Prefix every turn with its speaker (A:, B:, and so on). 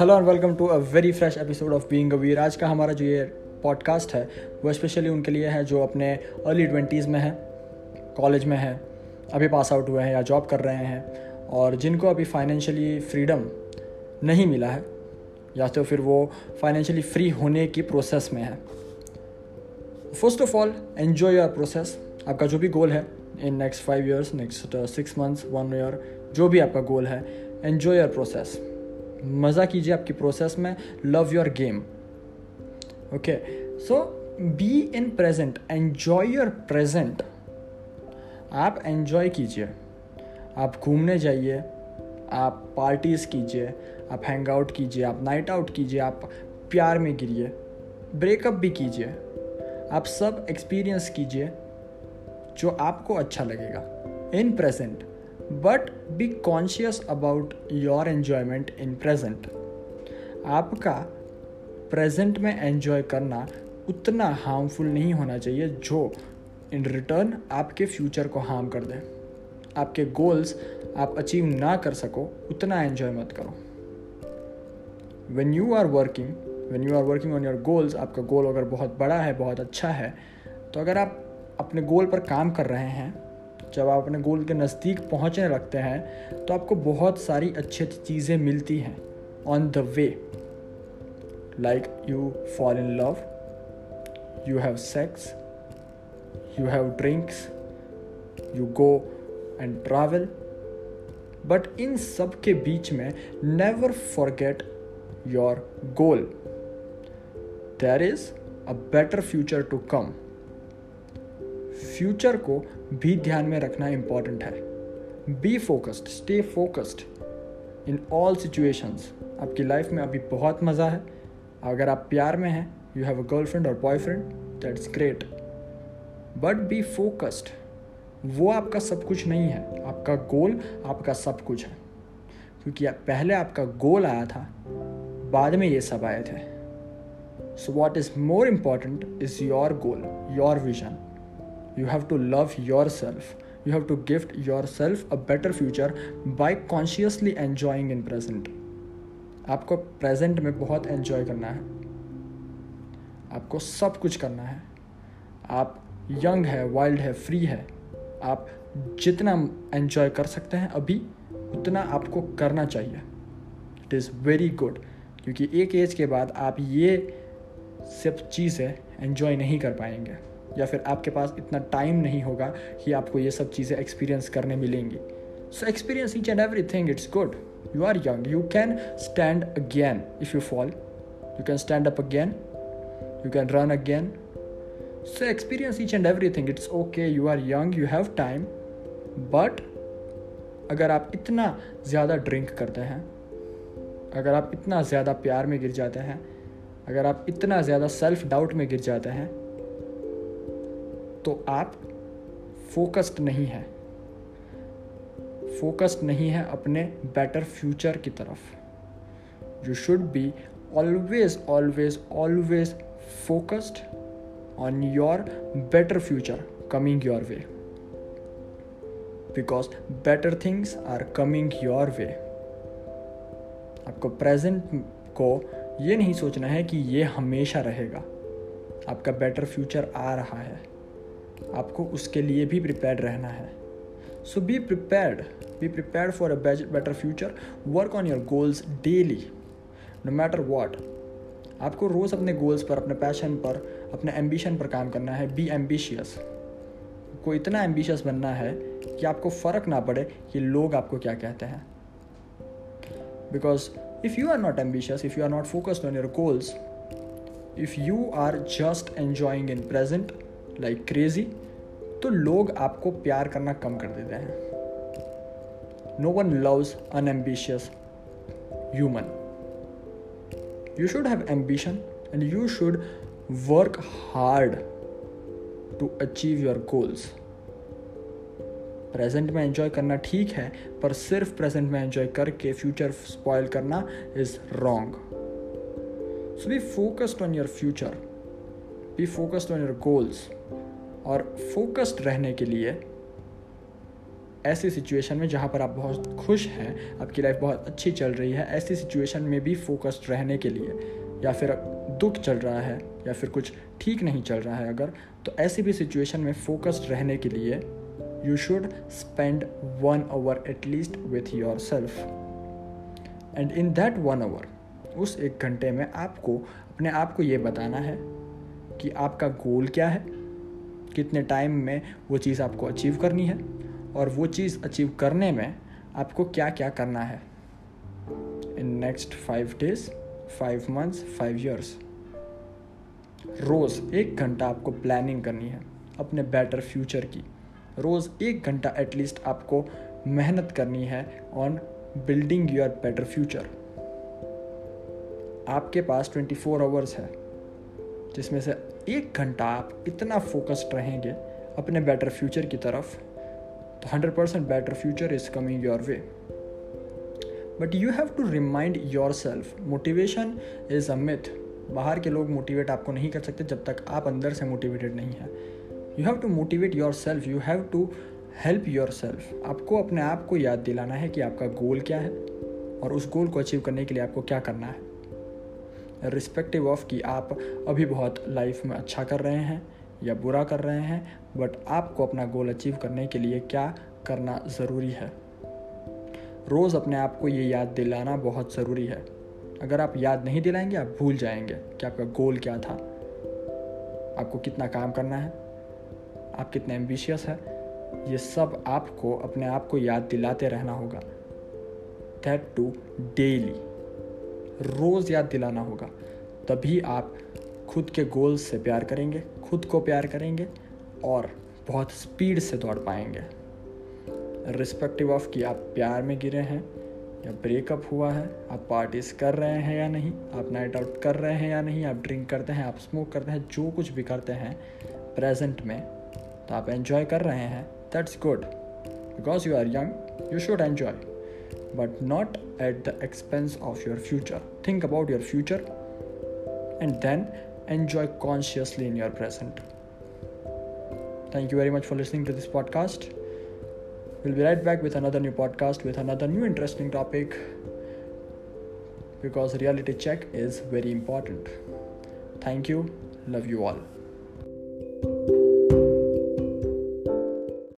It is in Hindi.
A: Hello and welcome to a very fresh episode of being a Veer आज का हमारा जो ये पॉडकास्ट है, वो स्पेशली उनके लिए है जो अपने अर्ली ट्वेंटीज़ में है कॉलेज में है, अभी पास आउट हुए हैं या जॉब कर रहे हैं और जिनको अभी फाइनेंशियली फ्रीडम नहीं मिला है, या तो फिर वो फाइनेंशियली फ्री होने की प्रोसेस में है। First of all enjoy your process आपका जो भी गोल है in next five years next six months one year जो भी आपका गोल है एन्जॉय योर प्रोसेस मज़ा कीजिए आपकी प्रोसेस में love your game okay so be in present enjoy your present आप एन्जॉय कीजिए, आप घूमने जाइए, आप पार्टीज़ कीजिए, आप हैंग आउट कीजिए, आप नाइट आउट कीजिए, आप प्यार में गिरिए ब्रेकअप भी कीजिए, आप सब एक्सपीरियंस कीजिए, जो आपको अच्छा लगेगा. In present but be conscious about your enjoyment in present आपका प्रेजेंट में एन्जॉय करना उतना हार्मफुल नहीं होना चाहिए जो इन रिटर्न आपके फ्यूचर को हार्म कर दें। आपके गोल्स आप अचीव ना कर सको, उतना एन्जॉय मत करो। When you are working when you are working on your goals आपका गोल अगर बहुत बड़ा है, बहुत अच्छा है तो अगर आप अपने गोल पर काम कर रहे हैं जब आप अपने गोल के नज़दीक पहुँचने लगते हैं तो आपको बहुत सारी अच्छी अच्छी चीज़ें मिलती हैं। On the way like you fall in love you have sex you have drinks you go and travel but in सब के बीच में never forget your goal there is a better future to come future को भी ध्यान में रखना इंपॉर्टेंट है। Be focused stay focused in all situations आपकी लाइफ में अभी बहुत मज़ा है। अगर आप प्यार में हैं यू हैव अ गर्लफ्रेंड और boyfriend that's great but be focused वो आपका सब कुछ नहीं है। आपका गोल आपका सब कुछ है। क्योंकि पहले आपका गोल आया था, बाद में ये सब आए थे। So what is more important is your goal your vision you have to love yourself. You have to gift yourself a better future by consciously enjoying in present. आपको प्रेजेंट में बहुत एंजॉय करना है। आपको सब कुछ करना है। आप यंग है वाइल्ड है फ्री है। आप जितना एंजॉय कर सकते हैं अभी, उतना आपको करना चाहिए। इट इज़ वेरी गुड क्योंकि एक एज के बाद आप ये सब चीज़ें एंजॉय नहीं कर पाएँगे। या फिर आपके पास इतना टाइम नहीं होगा कि आपको ये सब चीज़ें एक्सपीरियंस करने मिलेंगी। So experience each and everything it's good you are young you can stand again if you fall you can stand up again you can run again so experience each and everything it's okay you are young you have time but अगर आप इतना ज़्यादा ड्रिंक करते हैं, अगर आप इतना ज़्यादा प्यार में गिर जाते हैं, अगर आप इतना ज़्यादा सेल्फ डाउट में गिर जाते हैं तो आप फोकस्ड नहीं हैं। फोकस्ड नहीं है अपने बेटर फ्यूचर की तरफ़। You should be always always always focused on your better future coming your way because better things are coming your way आपको प्रेजेंट को ये नहीं सोचना है कि ये हमेशा रहेगा। आपका बेटर फ्यूचर आ रहा है। आपको उसके लिए भी प्रिपेयर्ड रहना है। So be prepared be prepared for a better future work on your goals daily no matter what आपको रोज़ अपने गोल्स पर, अपने पैशन पर, अपने एम्बिशन पर काम करना है। बी एम्बिशियस को इतना एम्बिशियस बनना है कि आपको फ़र्क ना पड़े कि लोग आपको क्या कहते हैं। Because if you are not ambitious if you are not focused on your goals if you are just enjoying in present like crazy तो लोग आपको प्यार करना कम कर देते हैं। No one loves unambitious human you should have ambition and you should work hard to achieve your goals present में एंजॉय करना ठीक है, पर सिर्फ़ प्रेजेंट में एंजॉय करके फ्यूचर स्पॉयल करना is wrong so be focused on your future be focused on your goals और फोकस्ड रहने के लिए ऐसी सिचुएशन में जहाँ पर आप बहुत खुश हैं, आपकी लाइफ बहुत अच्छी चल रही है, ऐसी सिचुएशन में भी फोकस्ड रहने के लिए या फिर दुख चल रहा है या फिर कुछ ठीक नहीं चल रहा है अगर तो ऐसी भी सिचुएशन में फोकस्ड रहने के लिए you should spend one hour at least with yourself and in that one hour उस एक घंटे में आपको, अपने आप को ये बताना है कि आपका गोल क्या है? कितने टाइम में वो चीज़ आपको अचीव करनी है और वो चीज़ अचीव करने में आपको क्या क्या करना है। In next five days five months five years रोज़ एक घंटा आपको प्लानिंग करनी है अपने बेटर फ्यूचर की। रोज़ एक घंटा एटलीस्ट आपको मेहनत करनी है on building your better future आपके पास ट्वेंटी फोर आवर्स है। जिसमें से एक घंटा आप इतना फोकस्ड रहेंगे अपने बेटर फ्यूचर की तरफ़ तो hundred percent better future is coming your way but you have to remind yourself motivation is a myth बाहर के लोग मोटिवेट आपको नहीं कर सकते जब तक आप अंदर से मोटिवेटेड नहीं हैं. You have to motivate yourself you have to help yourself आपको अपने आप को याद दिलाना है कि आपका गोल क्या है और उस गोल को अचीव करने के लिए आपको क्या करना है. रिस्पेक्टिव ऑफ़ कि आप अभी बहुत लाइफ में अच्छा कर रहे हैं या बुरा कर रहे हैं बट आपको अपना गोल अचीव करने के लिए क्या करना ज़रूरी है? रोज़ अपने आप को ये याद दिलाना बहुत ज़रूरी है। अगर आप याद नहीं दिलाएँगे, आप भूल जाएँगे कि आपका गोल क्या था। आपको कितना काम करना है। आप कितने एम्बिशियस है। ये सब आपको अपने आप को याद दिलाते रहना होगा। दैट टू डेली रोज़ याद दिलाना होगा। तभी आप खुद के गोल से प्यार करेंगे, खुद को प्यार करेंगे और बहुत स्पीड से दौड़ पाएँगे। रिस्पेक्टिव ऑफ़ कि आप प्यार में गिरे हैं या ब्रेकअप हुआ है, आप पार्टीज़ कर रहे हैं या नहीं, आप नाइट आउट कर रहे हैं या नहीं, आप ड्रिंक करते हैं, आप स्मोक करते हैं, जो कुछ भी करते हैं प्रेजेंट में तो आप एंजॉय कर रहे हैं। That's good because you are young you should enjoy but not at the expense of your future. Think about your future and then enjoy consciously in your present. Thank you very much for listening to this podcast. We'll be right back with another new podcast with another new interesting topic because reality check is very important. Thank you. Love you all.